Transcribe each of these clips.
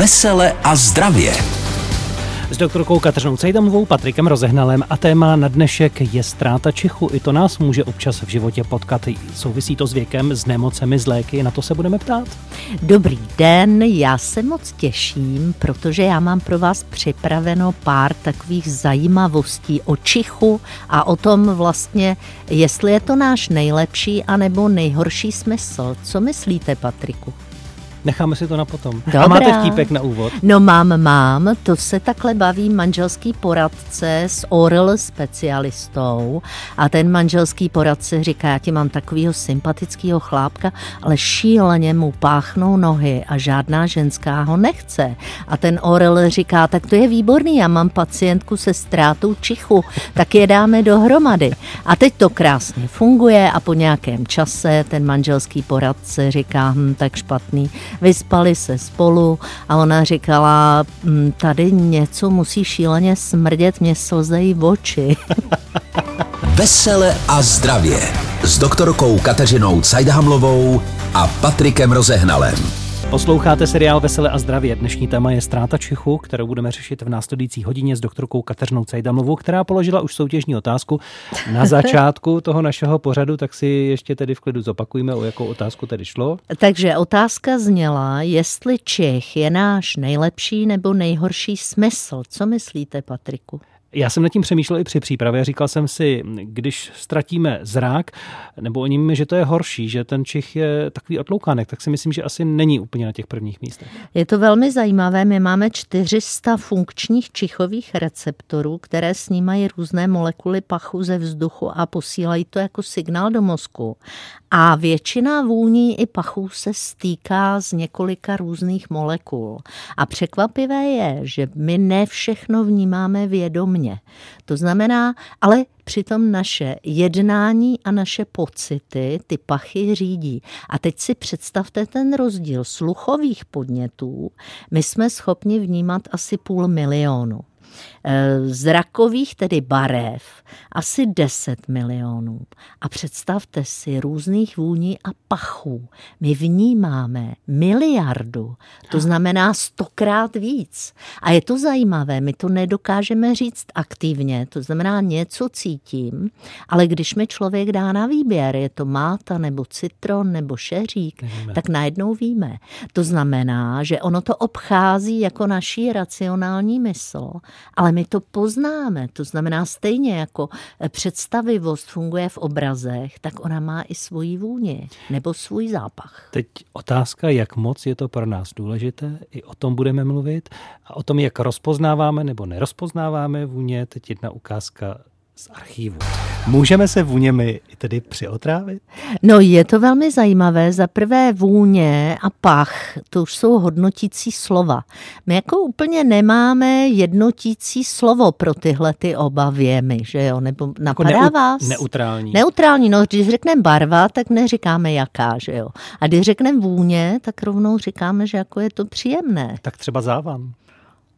Vesele a zdravě. S doktorkou Kateřinou Cejdamovou, Patrikem Rozehnalem a téma na dnešek je ztráta čichu. I to nás může občas v životě potkat. Souvisí to s věkem, s nemocemi, s léky, na to se budeme ptát. Dobrý den, já se moc těším, protože já mám pro vás připraveno pár takových zajímavostí o čichu a o tom vlastně, jestli je to náš nejlepší anebo nejhorší smysl. Co myslíte, Patriku? Necháme si to na potom. Dobrá. A máte vtípek na úvod? No mám, mám. To se takhle baví manželský poradce s oral specialistou a ten manželský poradce říká, já ti mám takového sympatického chlápka, ale šíleně mu páchnou nohy a žádná ženská ho nechce. A ten oral říká, tak to je výborný, já mám pacientku se ztrátou čichu, tak je dáme dohromady. A teď to krásně funguje a po nějakém čase ten manželský poradce říká, hm, tak špatný, vyspali se spolu a ona říkala, "Mm, tady něco musí šíleně smrdět, mě slzejí oči. Vesele a zdravě. S doktorkou Kateřinou Cajdhamlovou a Patrikem Rozehnalem. Posloucháte seriál Vesele a zdravě. Dnešní téma je ztráta čichu, kterou budeme řešit v následující hodině s doktorkou Kateřinou Cajdamovou, která položila už soutěžní otázku na začátku toho našeho pořadu, tak si ještě tedy v klidu zopakujeme, o jakou otázku tedy šlo. Takže otázka zněla, jestli Čech je náš nejlepší nebo nejhorší smysl. Co myslíte, Patriku? Já jsem nad tím přemýšlel i při přípravě. Říkal jsem si, když ztratíme zrak, nebo o ním, že to je horší, že ten čich je takový otloukánek, tak si myslím, že asi není úplně na těch prvních místech. Je to velmi zajímavé. My máme 400 funkčních čichových receptorů, které snímají různé molekuly pachu ze vzduchu a posílají to jako signál do mozku. A většina vůní i pachů se stýká z několika různých molekul. A překvapivé je, že my ne všechno vnímáme vědomně. To znamená, ale přitom naše jednání a naše pocity ty pachy řídí. A teď si představte ten rozdíl sluchových podnětů. My jsme schopni vnímat asi půl milionu zrakových, tedy barev, asi 10 milionů. A představte si různých vůní a pachů. My vnímáme miliardu, to znamená stokrát víc. A je to zajímavé, my to nedokážeme říct aktivně, to znamená něco cítím, ale když mi člověk dá na výběr, je to máta nebo citron nebo šeřík, Nevíme. tak najednou víme. To znamená, že ono to obchází jako naší racionální mysl, ale my to poznáme. To znamená stejně jako představivost funguje v obrazech, tak ona má i svoji vůni nebo svůj zápach. Teď otázka, jak moc je to pro nás důležité, i o tom budeme mluvit a o tom, jak rozpoznáváme nebo nerozpoznáváme vůně, teď jedna ukázka z archívu. Můžeme se vůněmi tedy přiotrávit? No je to velmi zajímavé. Za prvé vůně a pach, to už jsou hodnotící slova. My jako úplně nemáme jednotící slovo pro tyhle ty oba věmy, že jo? Nebo napadá jako neu, vás? Neutrální. Neutrální, no když řekneme barva, tak neříkáme jaká, že jo? A když řekneme vůně, tak rovnou říkáme, že jako je to příjemné. Tak třeba závan.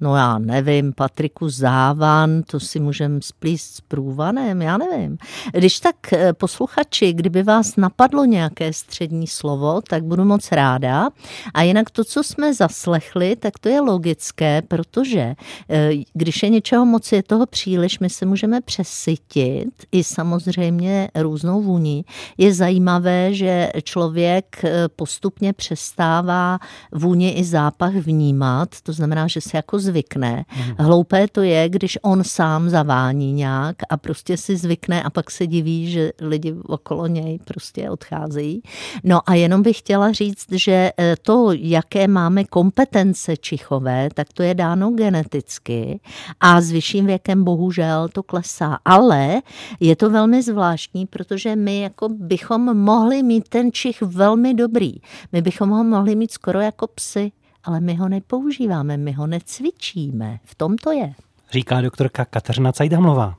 No já nevím, Patriku Závan, to si můžeme splíst s průvanem, já nevím. Když tak eh, posluchači, kdyby vás napadlo nějaké střední slovo, tak budu moc ráda. A jinak to, co jsme zaslechli, tak to je logické, protože eh, když je něčeho moc, je toho příliš, my se můžeme přesytit i samozřejmě různou vůni. Je zajímavé, že člověk eh, postupně přestává vůni i zápach vnímat, to znamená, že se jako zvykne. Hmm. Hloupé to je, když on sám zavání nějak a prostě si zvykne a pak se diví, že lidi okolo něj prostě odcházejí. No a jenom bych chtěla říct, že eh, to, jaké máme kompetence čichové, tak to je dáno geneticky a s vyšším věkem bohužel to klesá. Ale je to velmi zvláštní, protože my jako bychom mohli mít ten čich velmi dobrý. My bychom ho mohli mít skoro jako psy ale my ho nepoužíváme, my ho necvičíme. V tom to je. Říká doktorka Kateřina Cajdhamlová.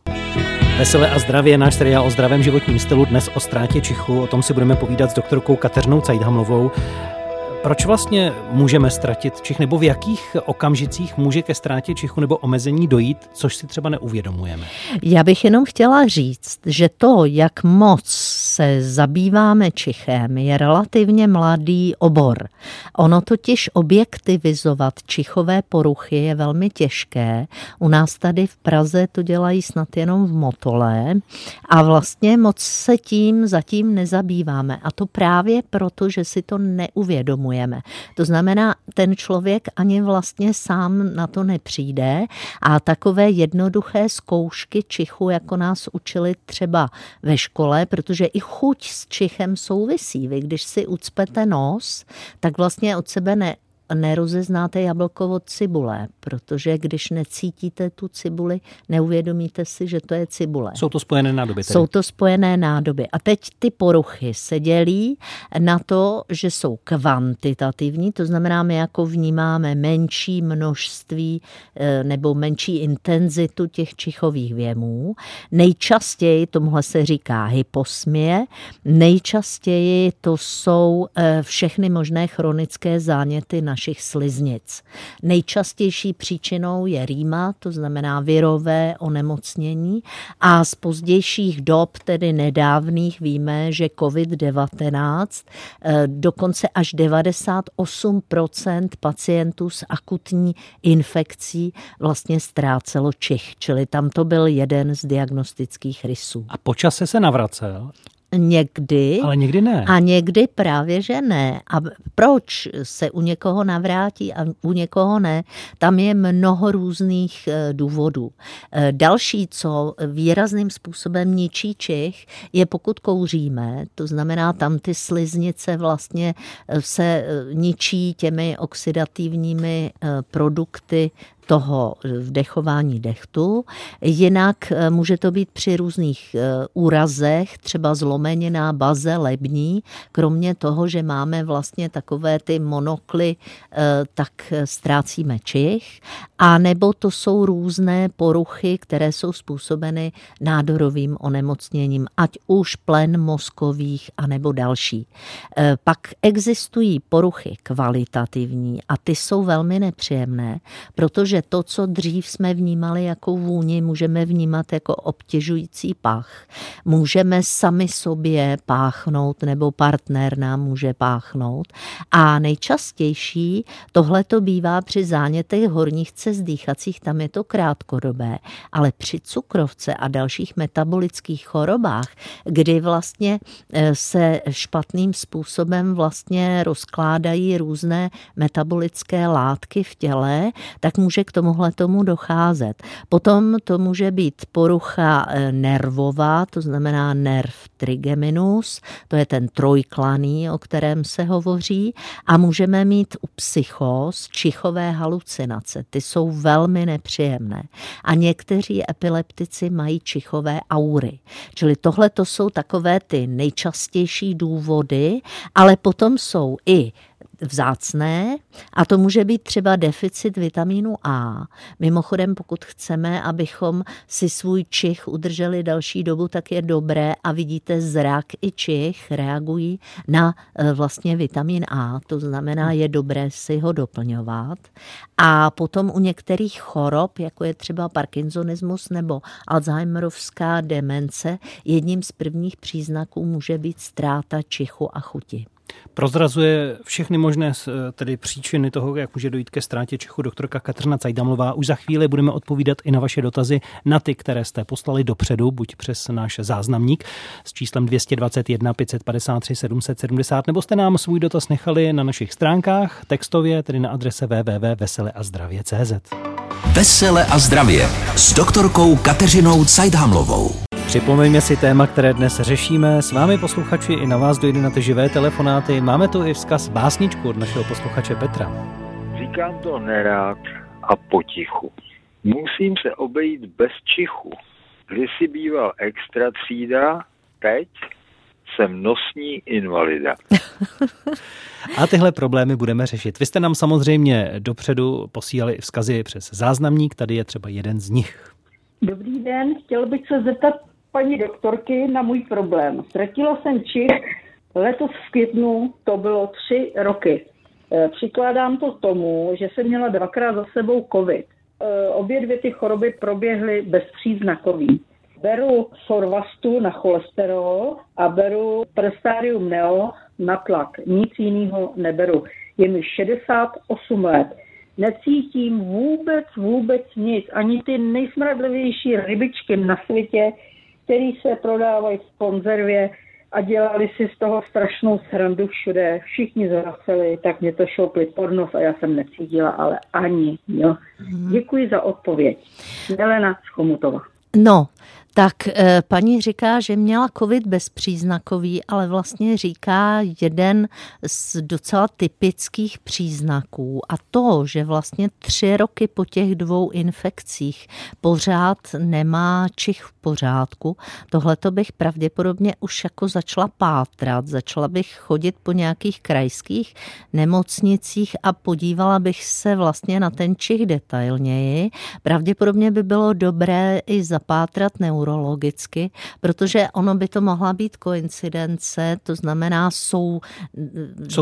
Veselé a zdravě, náš seriál o zdravém životním stylu, dnes o ztrátě čichu, o tom si budeme povídat s doktorkou Kateřinou Cajdhamlovou. Proč vlastně můžeme ztratit čich, nebo v jakých okamžicích může ke ztrátě čichu nebo omezení dojít, což si třeba neuvědomujeme? Já bych jenom chtěla říct, že to, jak moc se zabýváme čichem, je relativně mladý obor. Ono totiž objektivizovat čichové poruchy je velmi těžké. U nás tady v Praze to dělají snad jenom v Motole a vlastně moc se tím zatím nezabýváme. A to právě proto, že si to neuvědomujeme. To znamená, ten člověk ani vlastně sám na to nepřijde a takové jednoduché zkoušky čichu, jako nás učili třeba ve škole, protože i chuť s čichem souvisí. Vy když si ucpete nos, tak vlastně od sebe ne, nerozeznáte jablko od cibule, protože když necítíte tu cibuli, neuvědomíte si, že to je cibule. Jsou to spojené nádoby. Tedy. Jsou to spojené nádoby. A teď ty poruchy se dělí na to, že jsou kvantitativní, to znamená, my jako vnímáme menší množství eh, nebo menší intenzitu těch čichových věmů. Nejčastěji, tomuhle se říká hyposmie, nejčastěji to jsou eh, všechny možné chronické záněty naší našich sliznic. Nejčastější příčinou je rýma, to znamená virové onemocnění a z pozdějších dob, tedy nedávných, víme, že COVID-19 eh, dokonce až 98% pacientů s akutní infekcí vlastně ztrácelo čich, čili tam to byl jeden z diagnostických rysů. A počase se navracel? Někdy. Ale někdy ne. A někdy právě, že ne. A proč se u někoho navrátí a u někoho ne? Tam je mnoho různých eh, důvodů. Eh, další, co výrazným způsobem ničí čich, je pokud kouříme, to znamená tam ty sliznice vlastně eh, se ničí těmi oxidativními produkty toho vdechování dechtu. Jinak eh, může to být při různých eh, úrazech, třeba zlomenina baze lební, kromě toho, že máme vlastně takové ty monokly, eh, tak ztrácíme čich. A nebo to jsou různé poruchy, které jsou způsobeny nádorovým onemocněním, ať už plen mozkových, anebo další. Pak existují poruchy kvalitativní a ty jsou velmi nepříjemné, protože že to, co dřív jsme vnímali jako vůni, můžeme vnímat jako obtěžující pach. Můžeme sami sobě páchnout, nebo partner nám může páchnout. A nejčastější tohle to bývá při zánětech horních cest dýchacích, tam je to krátkodobé, ale při cukrovce a dalších metabolických chorobách, kdy vlastně eh, se špatným způsobem vlastně rozkládají různé metabolické látky v těle, tak může k tomuhle tomu docházet. Potom to může být porucha e, nervová, to znamená nerv trigeminus, to je ten trojklaný, o kterém se hovoří, a můžeme mít u psychos čichové halucinace. Ty jsou velmi nepříjemné. A někteří epileptici mají čichové aury. Čili tohle to jsou takové ty nejčastější důvody, ale potom jsou i vzácné a to může být třeba deficit vitamínu A. Mimochodem, pokud chceme, abychom si svůj čich udrželi další dobu, tak je dobré a vidíte, zrak i čich reagují na e, vlastně vitamin A. To znamená, je dobré si ho doplňovat. A potom u některých chorob, jako je třeba parkinsonismus nebo Alzheimerovská demence, jedním z prvních příznaků může být ztráta čichu a chuti. Prozrazuje všechny možné tedy příčiny toho, jak může dojít ke ztrátě Čechu doktorka Katrina Cajdamlová. Už za chvíli budeme odpovídat i na vaše dotazy, na ty, které jste poslali dopředu, buď přes náš záznamník s číslem 221 553 770, nebo jste nám svůj dotaz nechali na našich stránkách textově, tedy na adrese www.veseleazdravě.cz. Vesele a zdravě s doktorkou Kateřinou Cajdhamlovou. Připomeňme si téma, které dnes řešíme. S vámi posluchači i na vás dojde na ty živé telefonáty. Máme tu i vzkaz básničku od našeho posluchače Petra. Říkám to nerád a potichu. Musím se obejít bez čichu. Kdysi býval extra třída, teď jsem nosní invalida. a tyhle problémy budeme řešit. Vy jste nám samozřejmě dopředu posílali vzkazy přes záznamník, tady je třeba jeden z nich. Dobrý den, chtěl bych se zeptat paní doktorky na můj problém. Ztratila jsem čich letos v květnu, to bylo tři roky. E, přikládám to tomu, že jsem měla dvakrát za sebou covid. E, obě dvě ty choroby proběhly bezpříznakový. Beru Sorvastu na cholesterol a beru Prestarium Neo na tlak. Nic jiného neberu. Je mi 68 let. Necítím vůbec, vůbec nic. Ani ty nejsmradlivější rybičky na světě, které se prodávají v konzervě, a dělali si z toho strašnou srandu všude. Všichni zvraceli, tak mě to šoupli pod nos a já jsem necítila, ale ani. Jo. Mhm. Děkuji za odpověď. Helena Schomutova. No, tak eh, paní říká, že měla covid bezpříznakový, ale vlastně říká jeden z docela typických příznaků a to, že vlastně tři roky po těch dvou infekcích pořád nemá čich v pořádku, tohle to bych pravděpodobně už jako začala pátrat, začala bych chodit po nějakých krajských nemocnicích a podívala bych se vlastně na ten čich detailněji. Pravděpodobně by bylo dobré i zapátrat neuro neurologicky, protože ono by to mohla být koincidence, to znamená jsou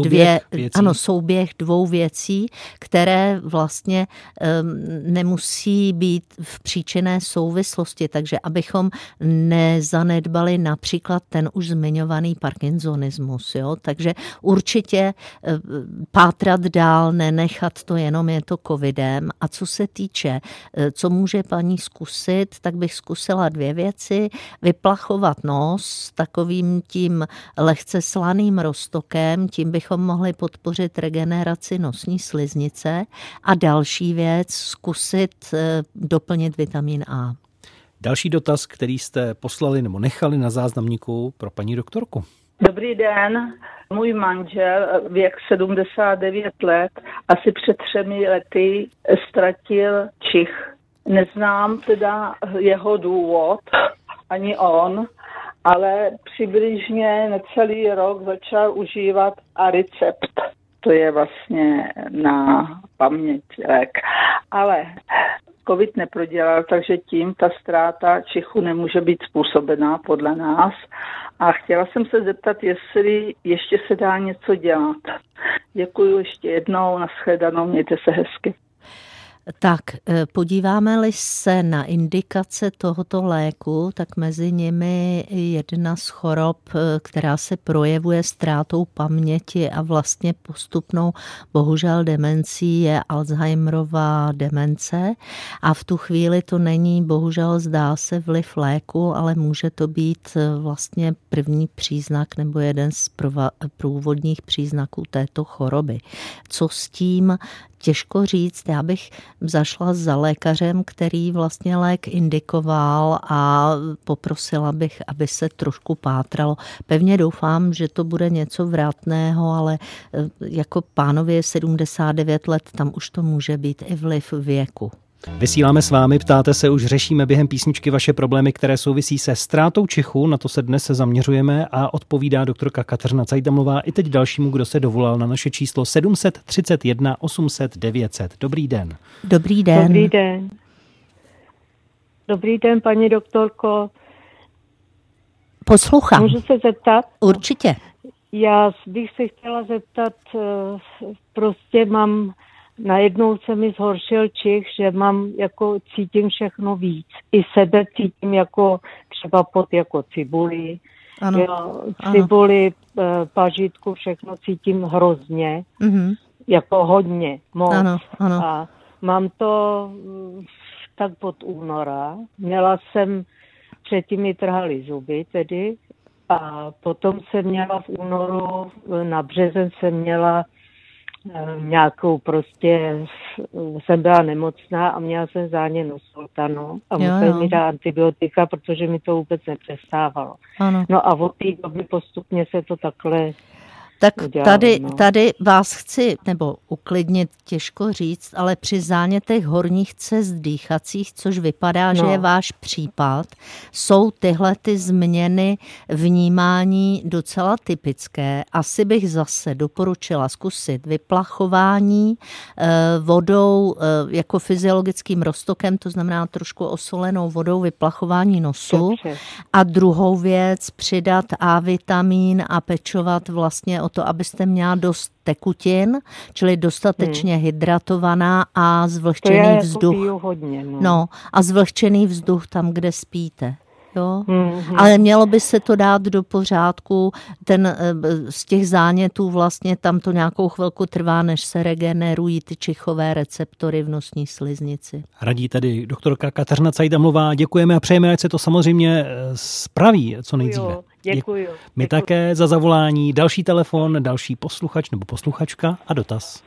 dvě, věcí. ano, souběh dvou věcí, které vlastně um, nemusí být v příčinné souvislosti, takže abychom nezanedbali například ten už zmiňovaný parkinsonismus, jo? takže určitě um, pátrat dál, nenechat to jenom je to covidem a co se týče, eh, co může paní zkusit, tak bych zkusila dvě věci, vyplachovat nos takovým tím lehce slaným roztokem, tím bychom mohli podpořit regeneraci nosní sliznice a další věc, zkusit eh, doplnit vitamin A. Další dotaz, který jste poslali nebo nechali na záznamníku pro paní doktorku. Dobrý den, můj manžel, věk 79 let, asi před třemi lety ztratil čich. Neznám teda jeho důvod, ani on, ale přibližně necelý rok začal užívat Aricept. To je vlastně na paměť lék. Ale covid neprodělal, takže tím ta ztráta Čechu nemůže být způsobená podle nás. A chtěla jsem se zeptat, jestli ještě se dá něco dělat. Děkuji ještě jednou, nashledanou, mějte se hezky. Tak eh, podíváme-li se na indikace tohoto léku, tak mezi nimi jedna z chorob, eh, která se projevuje ztrátou paměti a vlastně postupnou bohužel demencí je Alzheimerová demence a v tu chvíli to není bohužel zdá se vliv léku, ale může to být eh, vlastně první příznak nebo jeden z průvodních příznaků této choroby. Co s tím těžko říct. Já bych zašla za lékařem, který vlastně lék indikoval a poprosila bych, aby se trošku pátralo. Pevně doufám, že to bude něco vrátného, ale eh, jako pánově 79 let, tam už to může být i vliv věku. Vysíláme s vámi, ptáte se, už řešíme během písničky vaše problémy, které souvisí se ztrátou čichu, na to se dnes se zaměřujeme a odpovídá doktorka Kateřina Cajdamlová i teď dalšímu, kdo se dovolal na naše číslo 731 800 900. Dobrý den. Dobrý den. Dobrý den. Dobrý den, paní doktorko. Poslouchám. Můžu se zeptat? Určitě. Já bych se chtěla zeptat, eh, prostě mám najednou se mi zhoršil čich, že mám jako cítím všechno víc. I sebe cítím jako třeba pod jako cibuli. Ano, jo, cibuli, ano. pažitku, všechno cítím hrozně. Mm-hmm. Jako hodně, moc. Ano, ano. A mám to mm, tak pod února. Měla jsem, předtím mi trhali zuby tedy, a potom jsem měla v únoru, na březen jsem měla Eh, nějakou prostě, jsem byla nemocná a měla jsem záněnu sultanu a musel mi dát antibiotika, protože mi to vůbec nepřestávalo. Ano. No a od té doby postupně se to takhle tak tady, no. tady vás chci, nebo uklidnit, těžko říct, ale při zánětech horních cest dýchacích, což vypadá, no. že je váš případ, jsou tyhle ty změny vnímání docela typické. Asi bych zase doporučila zkusit vyplachování eh, vodou eh, jako fyziologickým roztokem, to znamená trošku osolenou vodou vyplachování nosu. A druhou věc přidat A vitamín a pečovat vlastně o to, abyste měla dost tekutin, čili dostatečně hmm. hydratovaná a zvlhčený to vzduch. Jako hodně, no. no. a zvlhčený vzduch tam, kde spíte. Jo? Mm-hmm. Ale mělo by se to dát do pořádku. Ten, eh, z těch zánětů vlastně tam to nějakou chvilku trvá, než se regenerují ty čichové receptory v nosní sliznici. Radí tady doktorka Kateřina Cajdamlová. Děkujeme a přejeme, ať se to samozřejmě eh, spraví co nejdříve. Děkuji. My také za zavolání. Další telefon, další posluchač nebo posluchačka a dotaz.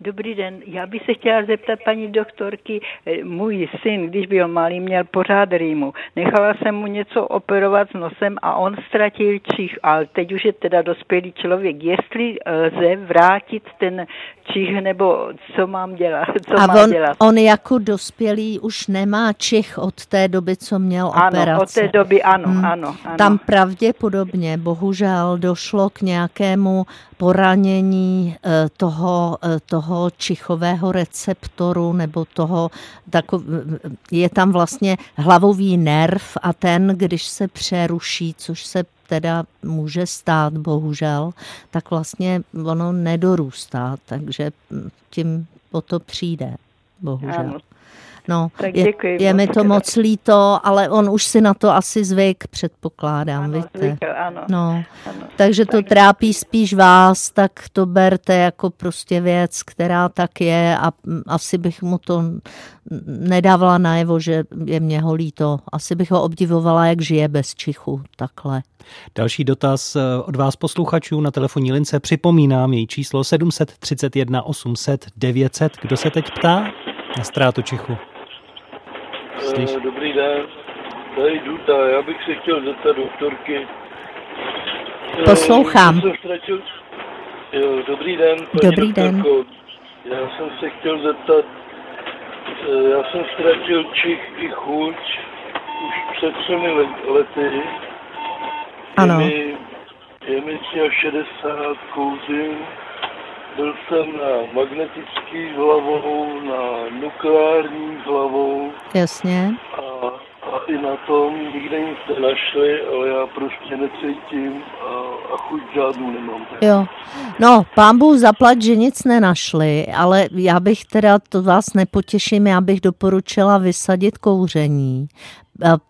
Dobrý den, já bych se chtěla zeptat paní doktorky, eh, můj syn, když byl malý, měl pořád rýmu. Nechala jsem mu něco operovat s nosem a on ztratil čich, ale teď už je teda dospělý člověk. Jestli lze vrátit ten čich, nebo co mám dělat? Co A mám on, dělat? on jako dospělý už nemá čich od té doby, co měl ano, operaci. od té doby ano, Hmm. ano, ano. Tam pravděpodobně, bohužel, došlo k nějakému poranění eh, toho, eh, toho čichového receptoru nebo toho, tako, je tam vlastně hlavový nerv a ten, když se přeruší, což se teda může stát, bohužel, tak vlastně ono nedorůstá, takže tím o to přijde, bohužel. Ano. No, Tak je, děkuji je moc mi to moc líto, ale on už si na to asi zvyk, předpokládám, Ano, víte. zvykl, ano. No, ano. takže to trápí spíš vás, tak to berte jako prostě věc, která tak je a asi bych mu to nedávala najevo, že je mě ho líto. Asi bych ho obdivovala, jak žije bez čichu, takhle. Další dotaz eh, od vás posluchačů na telefonní lince. Připomínám její číslo 731 800 900. Kdo se teď ptá? Na ztrátu čichu. Slyš? Eh, Dobrý den, tady Duta, já bych se chtěl zeptat doktorky. Eh, Poslouchám. jsem ztratil... Jo, dobrý den, paní Dobrý den. doktorko. Já jsem se chtěl zeptat, eh, já jsem ztratil čich i chuť už před třemi le- lety. Ano. Je mi, je mi 60, kouřím. Byl jsem na magnetický hlavou, na nukleární hlavou. Jasně. A, a i na tom nikde nic nenašli, ale já prostě necítím a, a chuť žádnou nemám. Jo. No, pán Bůh zaplať, že nic nenašli, ale já bych teda, to vás nepotěším, já bych doporučila vysadit kouření,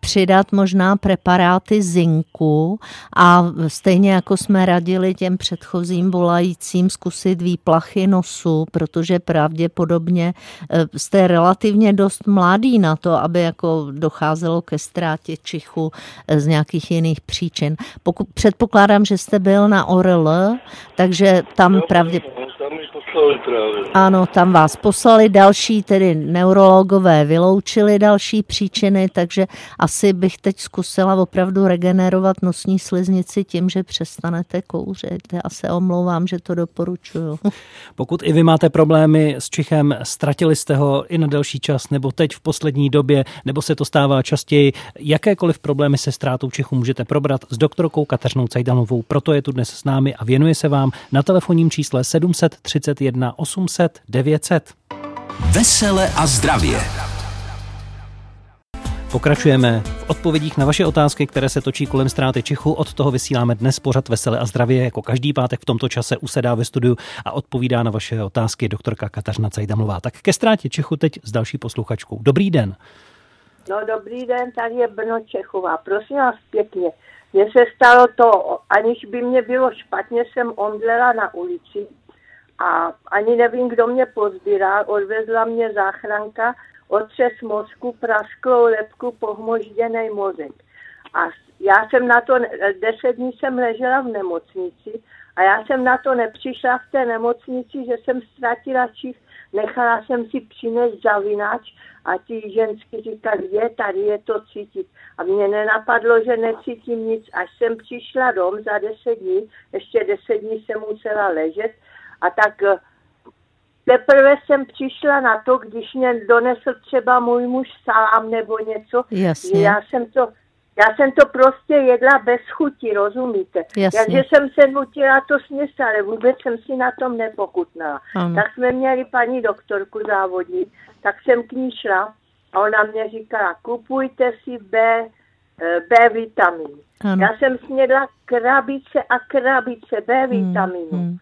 přidat možná preparáty zinku a stejně jako jsme radili těm předchozím volajícím zkusit výplachy nosu, protože pravděpodobně eh, jste relativně dost mladý na to, aby jako docházelo ke ztrátě čichu eh, z nějakých jiných příčin. Pokud předpokládám, že jste byl na ORL, takže tam pravdě... Poslali právě. Ano, tam vás poslali další, tedy neurologové vyloučili další příčiny, takže asi bych teď zkusila opravdu regenerovat nosní sliznici tím, že přestanete kouřit. Já se omlouvám, že to doporučuju. Pokud i vy máte problémy s čichem, ztratili jste ho i na delší čas, nebo teď v poslední době, nebo se to stává častěji, jakékoliv problémy se ztrátou čichu můžete probrat s doktorkou Kateřinou Cajdanovou. Proto je tu dnes s námi a věnuje se vám na telefonním čísle 731 800 900. Vesele a zdravě. Pokračujeme v odpovědích na vaše otázky, které se točí kolem ztráty čichu. Od toho vysíláme dnes pořad Vesele a zdravě. Jako každý pátek v tomto čase usedá ve studiu a odpovídá na vaše otázky doktorka Kateřina Cajdamlová. Tak ke ztrátě čichu teď s další posluchačkou. Dobrý den. No dobrý den, tady je Brno Čechová. Prosím vás pěkně, mně se stalo to, aniž by mě bylo špatně, jsem omdlela na ulici a ani nevím, kdo mě pozbíral, odvezla mě záchranka, otřes mozku, prasklou lepku, pohmožděný mozek. A já jsem na to, deset dní jsem ležela v nemocnici a já jsem na to nepřišla v té nemocnici, že jsem ztratila čich, nechala jsem si přinést zavinač a ti žensky říkali, je, tady je to cítit. A mně nenapadlo, že necítím nic, až jsem přišla dom za deset dní, ještě deset dní jsem musela ležet a tak eh, teprve jsem přišla na to, když mě donesl třeba můj muž salám nebo něco, Jasně. já jsem to já jsem to prostě jedla bez chuti, rozumíte? Jasně. Takže jsem se nutila to sněst, ale vůbec jsem si na tom nepokutnala. Ano. Tak jsme měli paní doktorku závodní, tak jsem k ní šla a ona mě říkala, kupujte si B, eh, B vitamin. Ano. Já jsem snědla krabice a krabice B vitaminu. Hmm,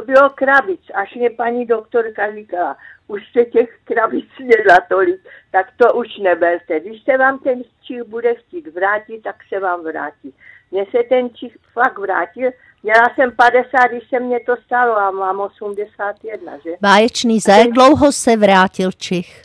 to bylo krabic, až mě paní doktorka říkala, už jste těch krabic nedla tolik, tak to už neberte. Když se vám ten čich bude chtít vrátit, tak se vám vrátí. Mně se ten čich fakt vrátil, Měla jsem 50, když se mě to stalo a mám 81, že? Báječný, za jak dlouho se vrátil Čich?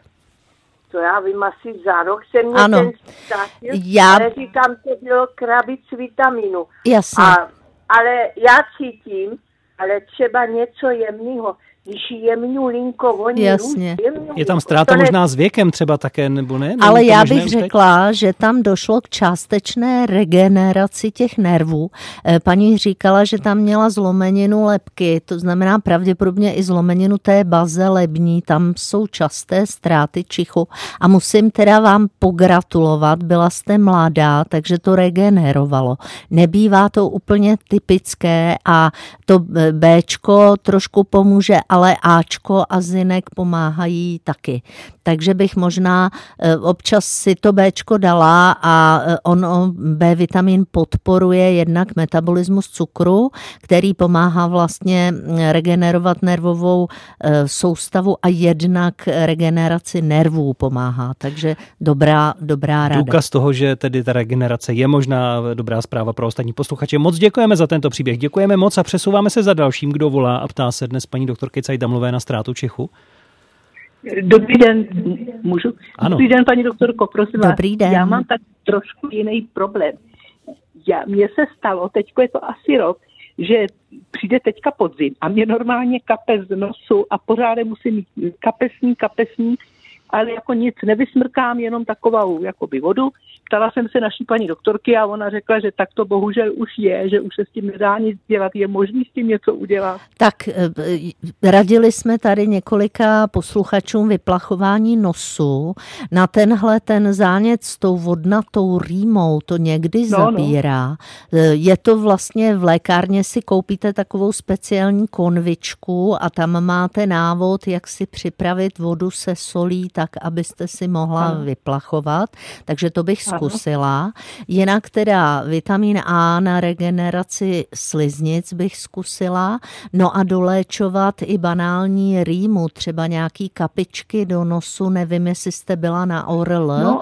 To já vím, asi za rok se mě Ano. ten vrátil, Já- ale říkám, to bylo krabic vitaminu. Jasně. A, ale já cítím, ale třeba něco jemného, když jemňu linko voní Jasně. jemňu Je tam ztráta ne- možná s věkem třeba také, nebo ne? Není Ale já bych teď? řekla, že tam došlo k částečné regeneraci těch nervů. Eh, Paní říkala, že tam měla zlomeninu lepky, to znamená pravděpodobně i zlomeninu té baze lební. Tam jsou časté ztráty čichu. A musím teda vám pogratulovat, byla jste mladá, takže to regenerovalo. Nebývá to úplně typické a to eh, Bčko trošku pomůže, ale Ačko a Zinek pomáhají taky. Takže bych možná eh, občas si to Bčko dala a eh, ono B vitamin podporuje jednak metabolismus cukru, který pomáhá vlastně mm, regenerovat nervovou eh, soustavu a jednak regeneraci nervů pomáhá. Takže dobrá, dobrá rada. Důkaz toho, že tedy ta regenerace je možná dobrá zpráva pro ostatní posluchače. Moc děkujeme za tento příběh. Děkujeme moc a přesouváme se za dalším, kdo volá a ptá se dnes paní doktorky Cajdamlové na ztrátu Čechu. Dobrý den, můžu? Ano. Dobrý den, paní doktorko, prosím vás. Dobrý den. Já mám tak trošku jiný problém. Já, mně se stalo, teďko je to asi rok, že přijde teďka podzim a mě normálně kape z nosu a pořád musím mít kapesní, kapesní, ale jako nic nevysmrkám, jenom takovou jakoby vodu. Ptala jsem se naší paní doktorky a ona řekla, že tak to bohužel už je, že už se s tím nedá nic dělat, je možný s tím něco udělat. Tak eh, radili jsme tady několika posluchačům vyplachování nosu. Na tenhle ten zánět s tou vodnatou rýmou to někdy No, no. zabírá. Eh, Je to vlastně v lékárně si koupíte takovou speciální konvičku a tam máte návod, jak si připravit vodu se solí tak, abyste si mohla Ano. vyplachovat. Takže to bych. Zkusila. Jinak teda vitamin A na regeneraci sliznic bych zkusila. No a doléčovat i banální rýmu, třeba nějaký kapičky do nosu, nevím, jestli jste byla na ORL. No,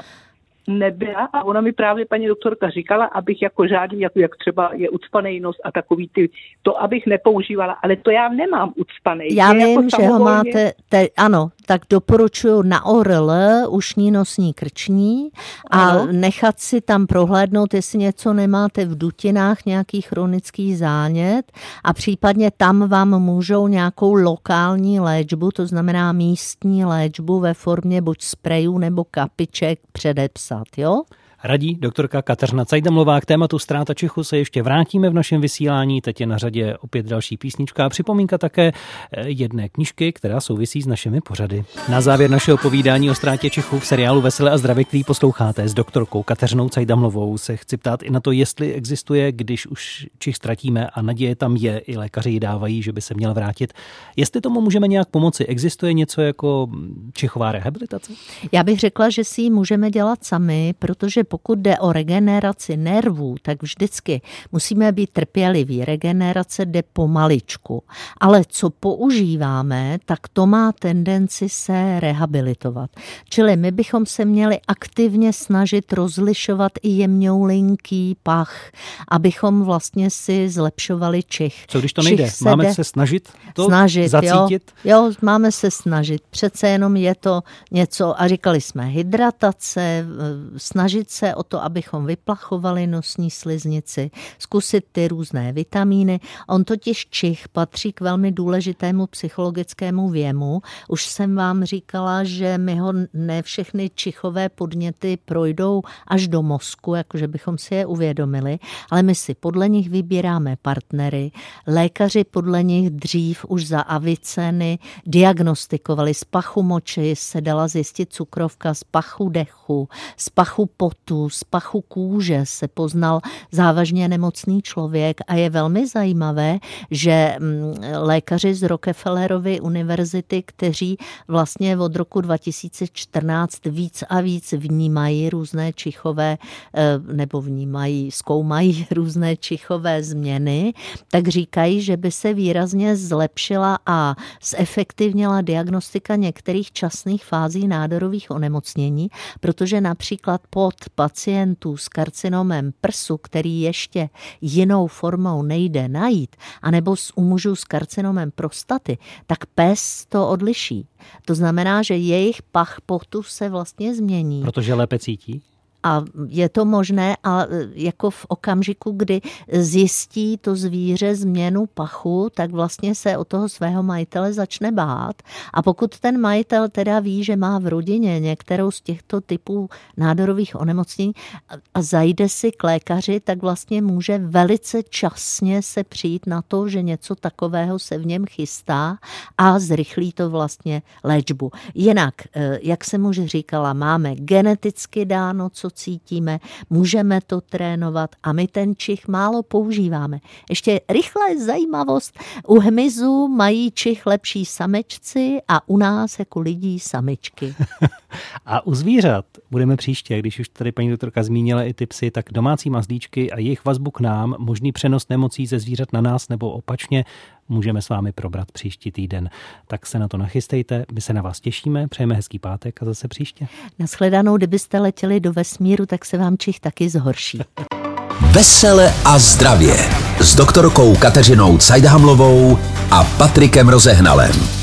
nebyla a ona mi právě paní doktorka říkala, abych jako žádný, jako jak třeba je ucpaný nos a takový ty, to abych nepoužívala, ale to já nemám ucpaný. Já jako vím, že ho máte, te, ano, tak doporučuji na ORL ušní nosní krční a Ano. nechat si tam prohlédnout, jestli něco nemáte v dutinách, nějaký chronický zánět a případně tam vám můžou nějakou lokální léčbu, to znamená místní léčbu ve formě buď sprejů nebo kapiček předepsat, jo? Radí doktorka Kateřina Cajdamlová k tématu ztráta Čechu se ještě vrátíme v našem vysílání. Teď je na řadě opět další písnička a připomínka také eh, jedné knižky, která souvisí s našimi pořady. Na závěr našeho povídání o ztrátě Čechů v seriálu Veselé a zdravě, který posloucháte s doktorkou Kateřinou Cajdamlovou, se chci ptát i na to, jestli existuje, když už Čich ztratíme a naděje tam je, i lékaři ji dávají, že by se měl vrátit. Jestli tomu můžeme nějak pomoci, existuje něco jako mm, Čechová rehabilitace? Já bych řekla, že si ji můžeme dělat sami, protože pokud jde o regeneraci nervů, tak vždycky musíme být trpěliví. Regenerace jde pomaličku. Ale co používáme, tak to má tendenci se rehabilitovat. Čili my bychom se měli aktivně snažit rozlišovat i jemňoulinký pach, abychom vlastně si zlepšovali čich. Co když to Čich nejde? se Máme jde- se snažit to snažit, zacítit? Jo, jo, máme se snažit. Přece jenom je to něco, a říkali jsme, hydratace, snažit se o to, abychom vyplachovali nosní sliznici, zkusit ty různé vitamíny. On totiž čich patří k velmi důležitému psychologickému věmu. Už jsem vám říkala, že my ho ne všechny čichové podněty projdou až do mozku, jakože bychom si je uvědomili, ale my si podle nich vybíráme partnery. Lékaři podle nich dřív už za aviceny diagnostikovali z pachu moči, se dala zjistit cukrovka z pachu dechu, z pachu potu, potu, z pachu kůže se poznal závažně nemocný člověk a je velmi zajímavé, že mm, lékaři z Rockefellerovy univerzity, kteří vlastně od roku 2014 víc a víc vnímají různé čichové, eh, nebo vnímají, zkoumají různé čichové změny, tak říkají, že by se výrazně zlepšila a zefektivnila diagnostika některých časných fází nádorových onemocnění, protože například pod pacientů s karcinomem prsu, který ještě jinou formou nejde najít, anebo u mužů s karcinomem prostaty, tak pes to odliší. To znamená, že jejich pach potu se vlastně změní. Protože lépe cítí? A je to možné a e, jako v okamžiku, kdy zjistí to zvíře změnu pachu, tak vlastně se o toho svého majitele začne bát. A pokud ten majitel teda ví, že má v rodině některou z těchto typů nádorových onemocnění a zajde si k lékaři, tak vlastně může velice časně se přijít na to, že něco takového se v něm chystá a zrychlí to vlastně léčbu. Jinak, e, jak jsem už říkala, máme geneticky dáno, co cítíme, můžeme to trénovat a my ten čich málo používáme. Ještě rychle zajímavost, u hmyzu mají čich lepší samečci a u nás jako lidí samičky. a u zvířat budeme příště, když už tady paní doktorka zmínila i ty psy, tak domácí mazlíčky a jejich vazbu k nám, možný přenos nemocí ze zvířat na nás nebo opačně, můžeme s vámi probrat příští týden. Tak se na to nachystejte, my se na vás těšíme, přejeme hezký pátek a zase příště. Naschledanou, kdybyste letěli do vesmíru, tak se vám čich taky zhorší. Vesele a zdravě s doktorkou Kateřinou Cajdhamlovou a Patrikem Rozehnalem.